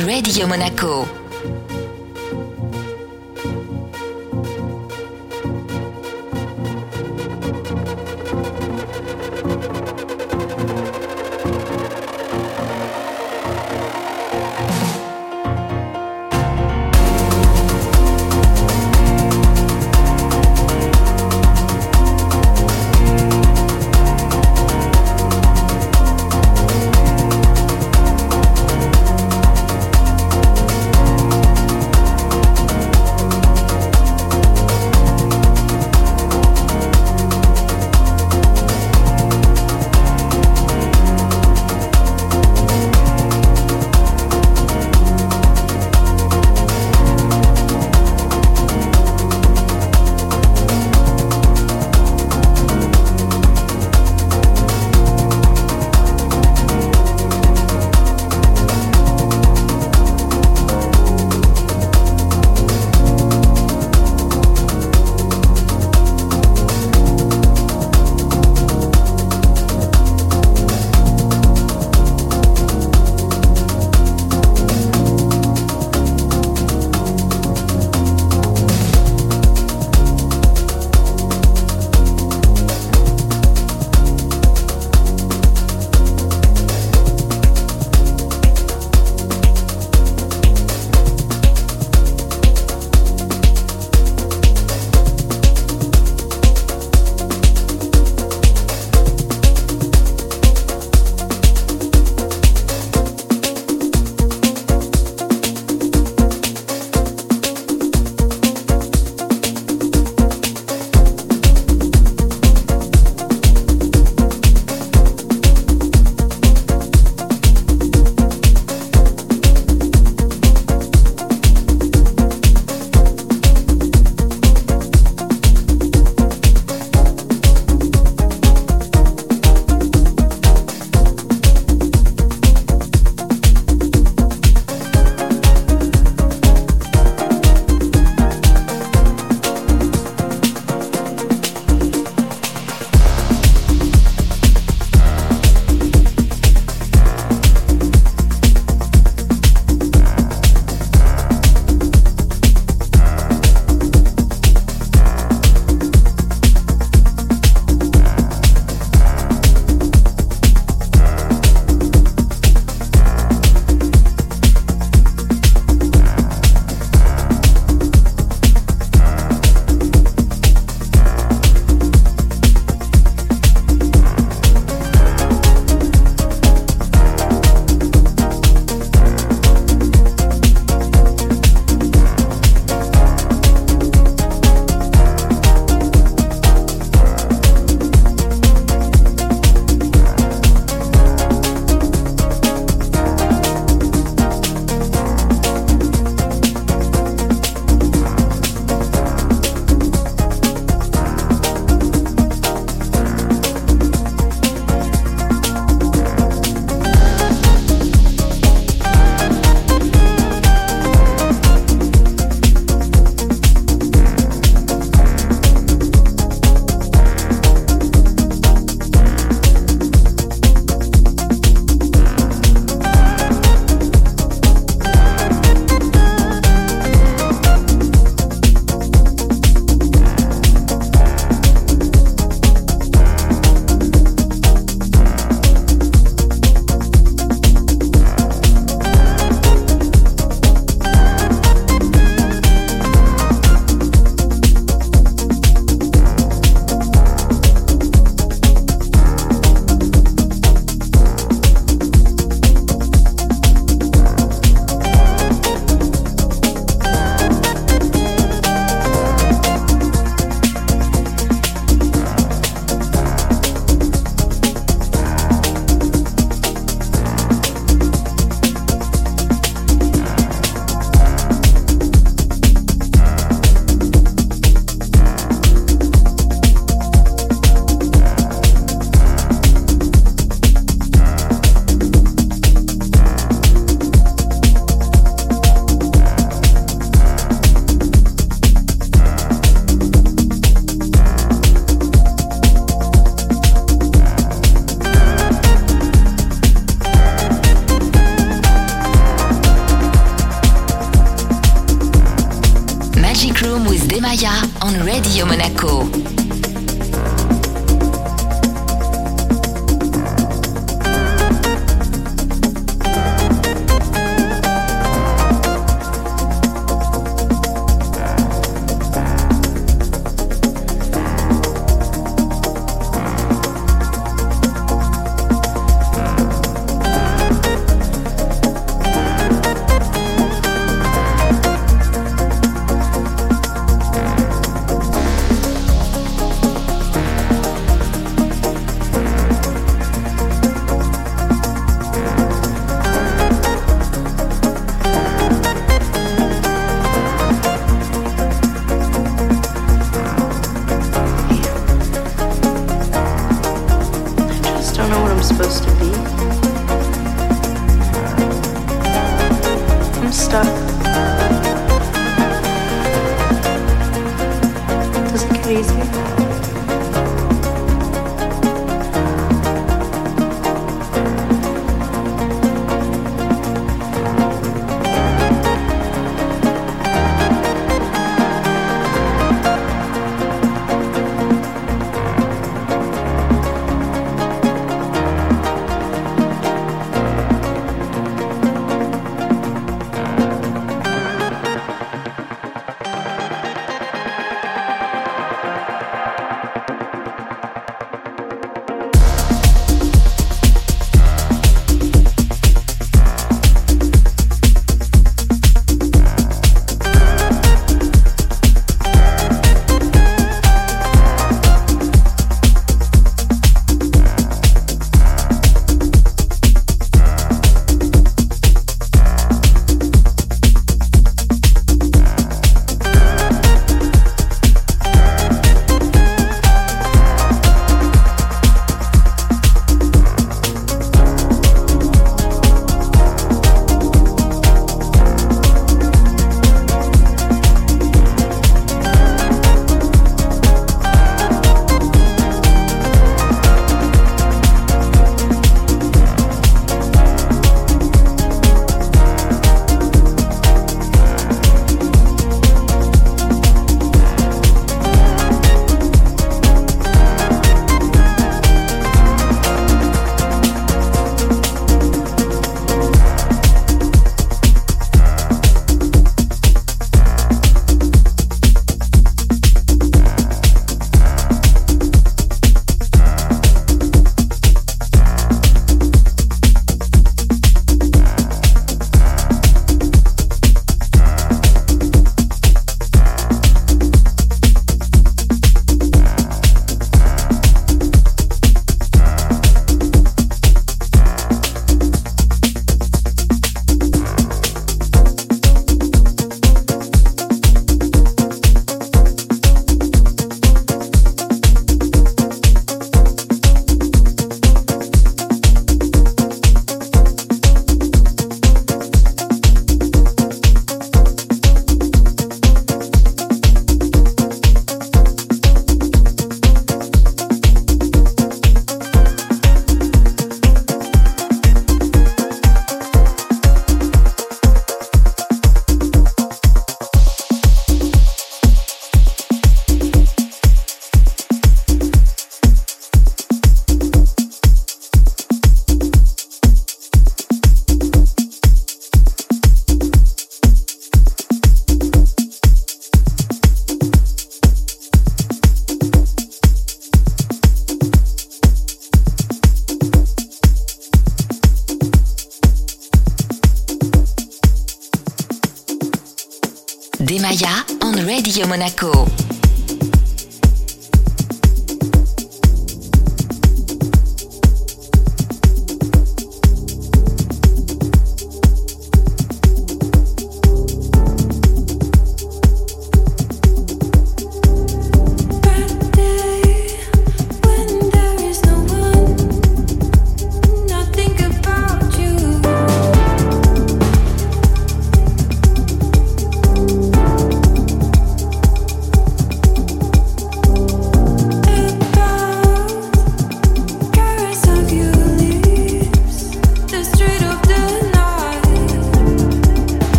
Radio Monaco.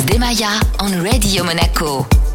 Magic Room with Demaya on Radio Monaco.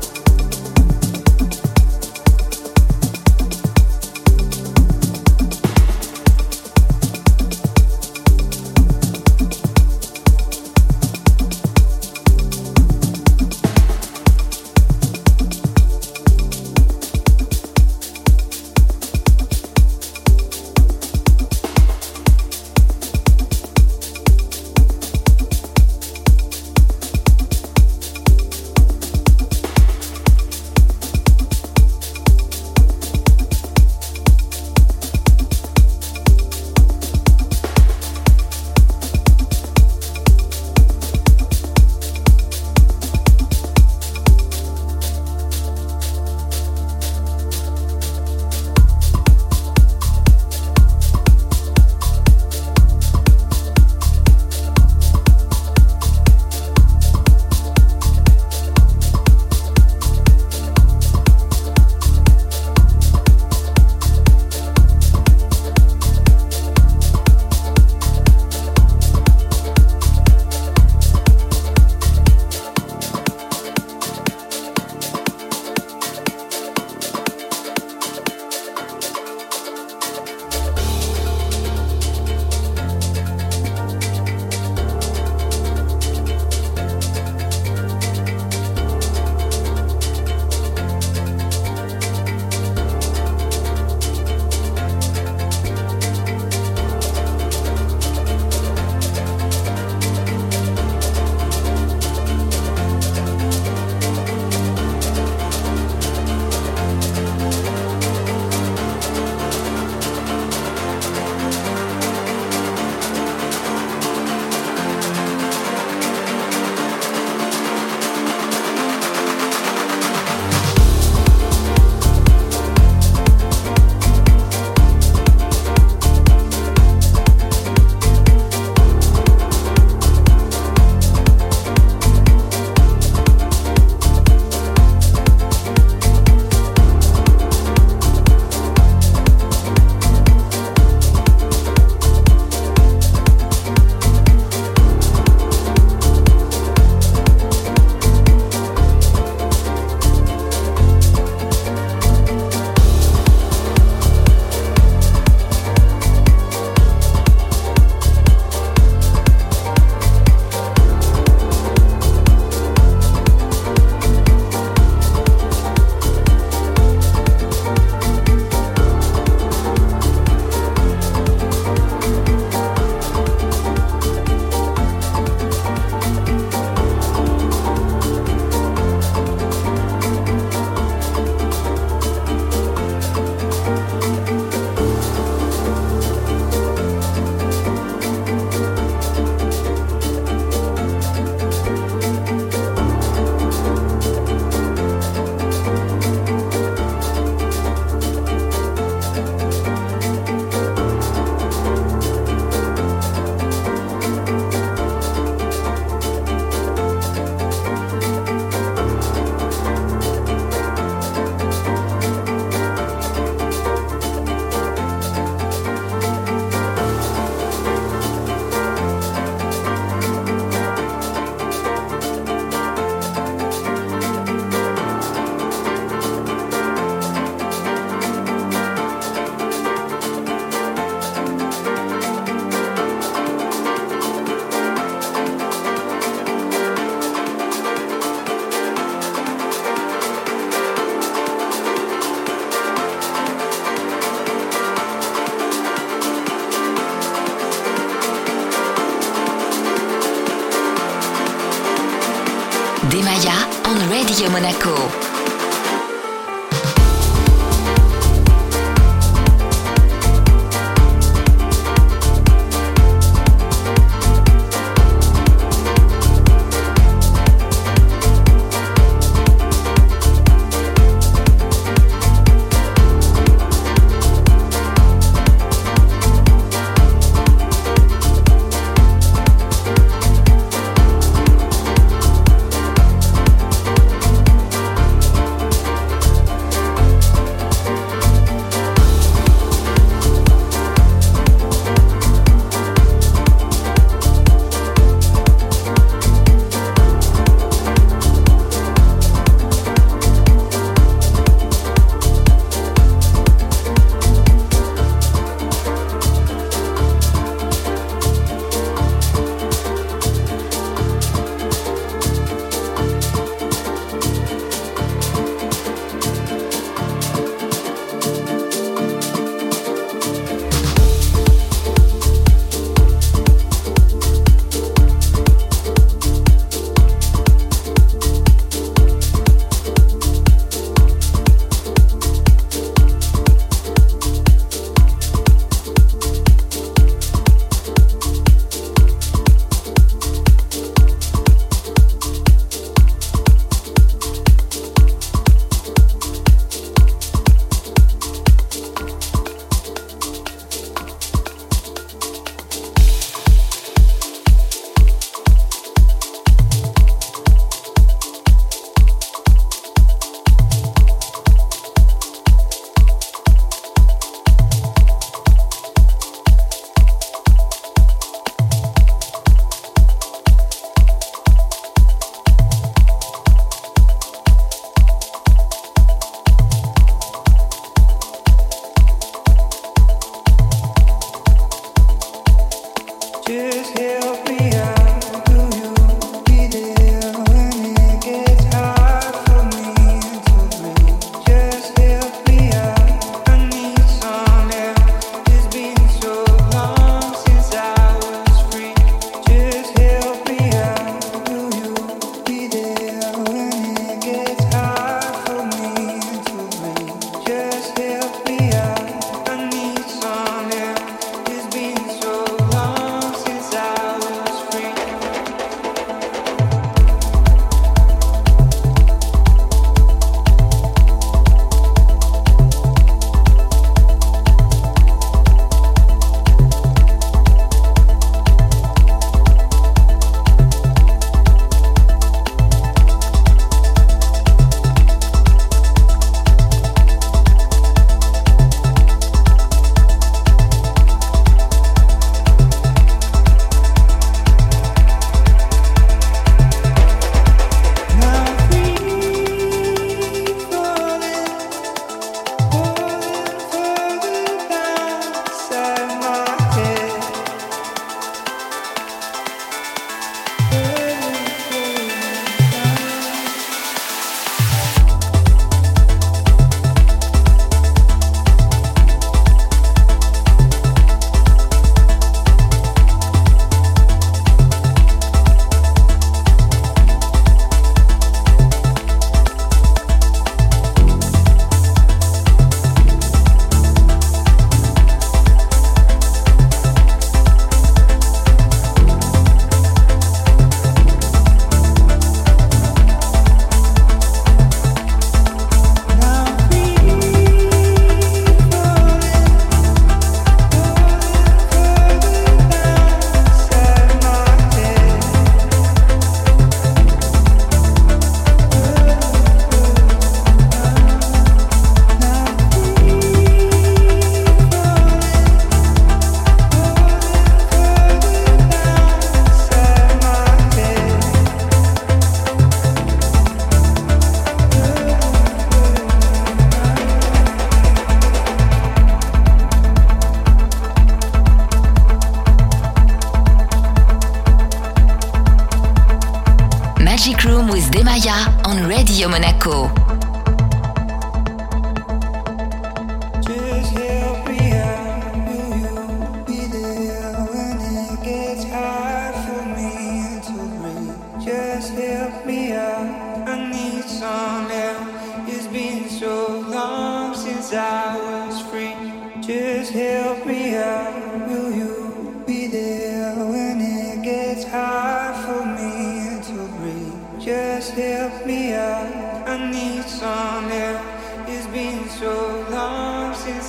Monaco.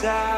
side.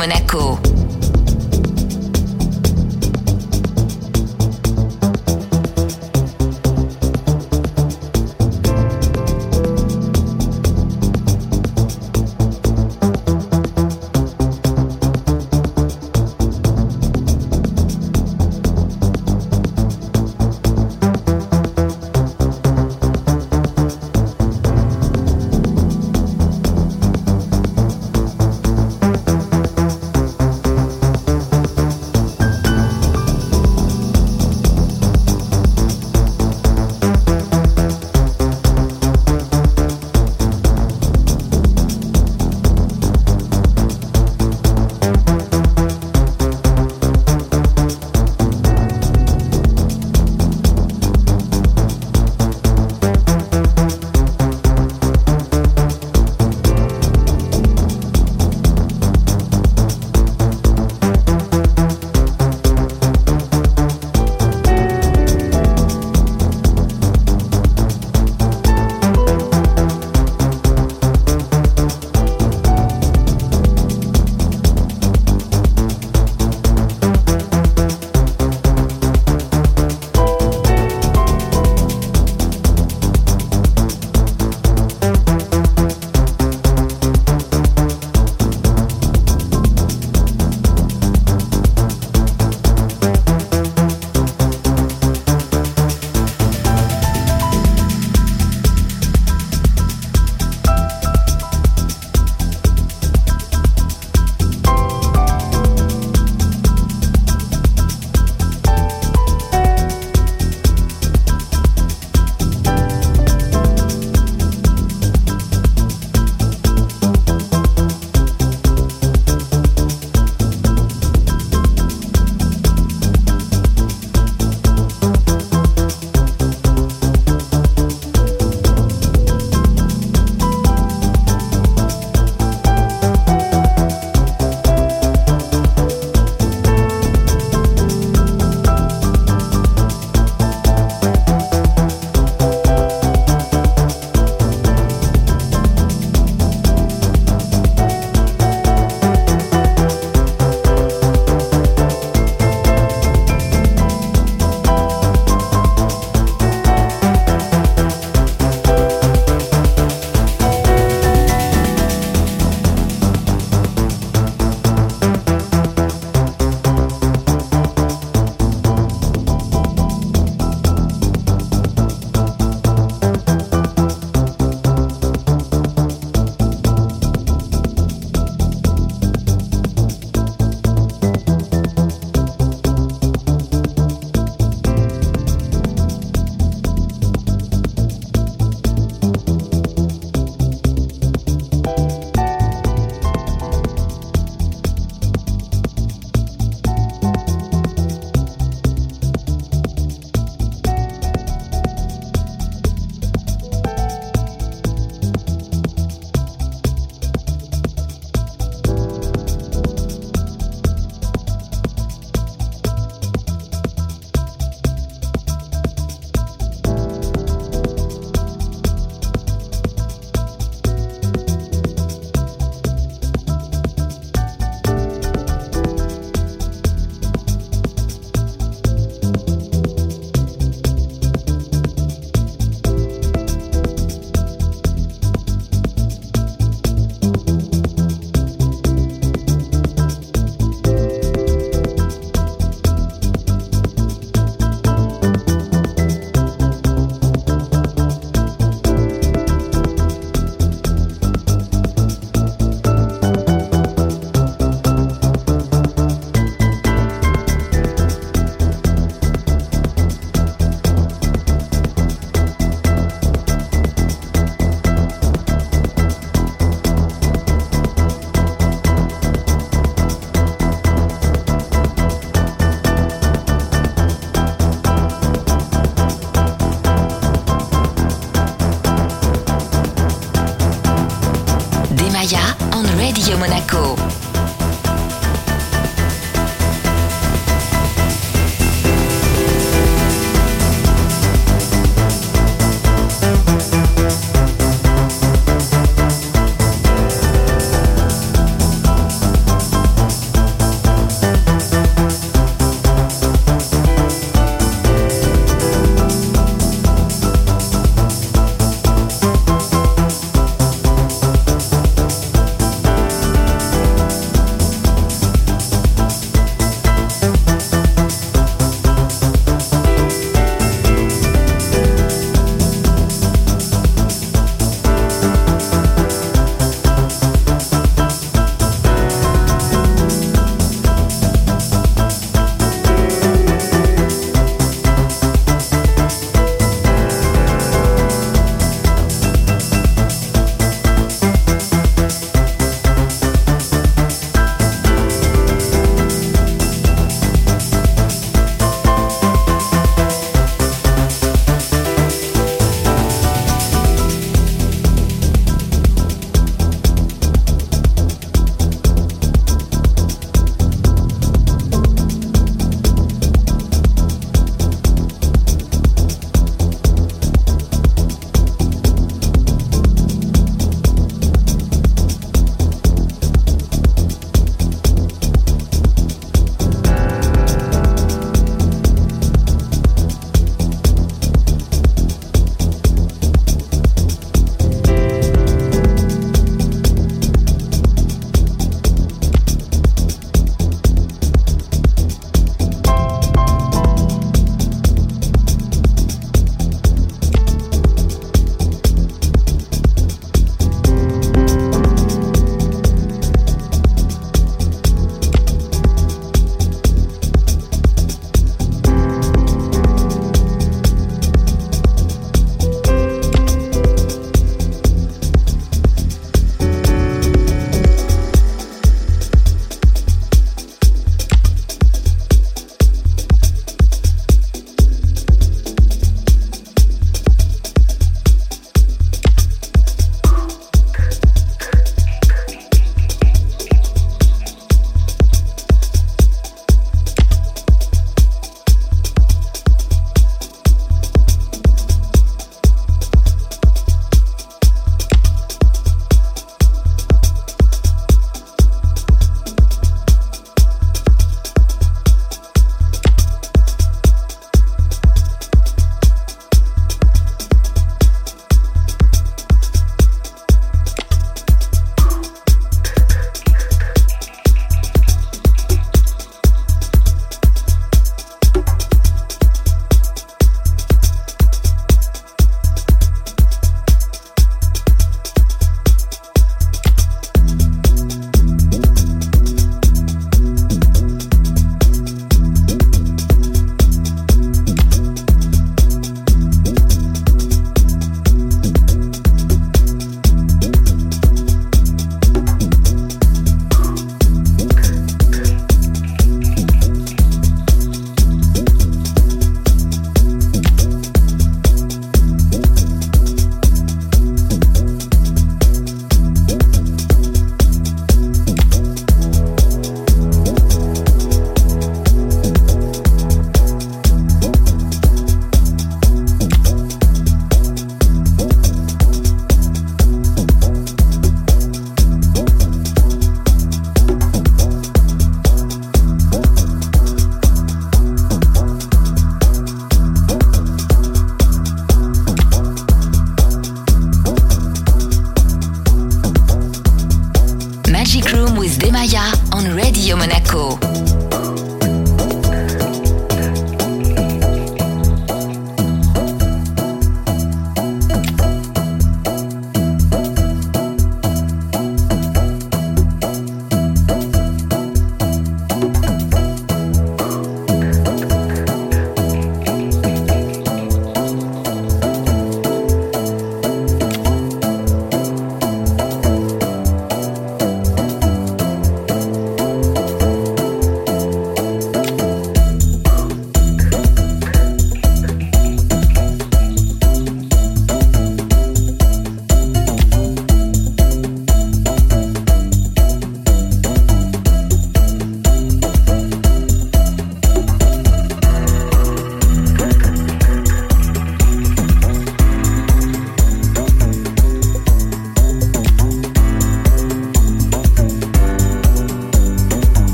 Monaco.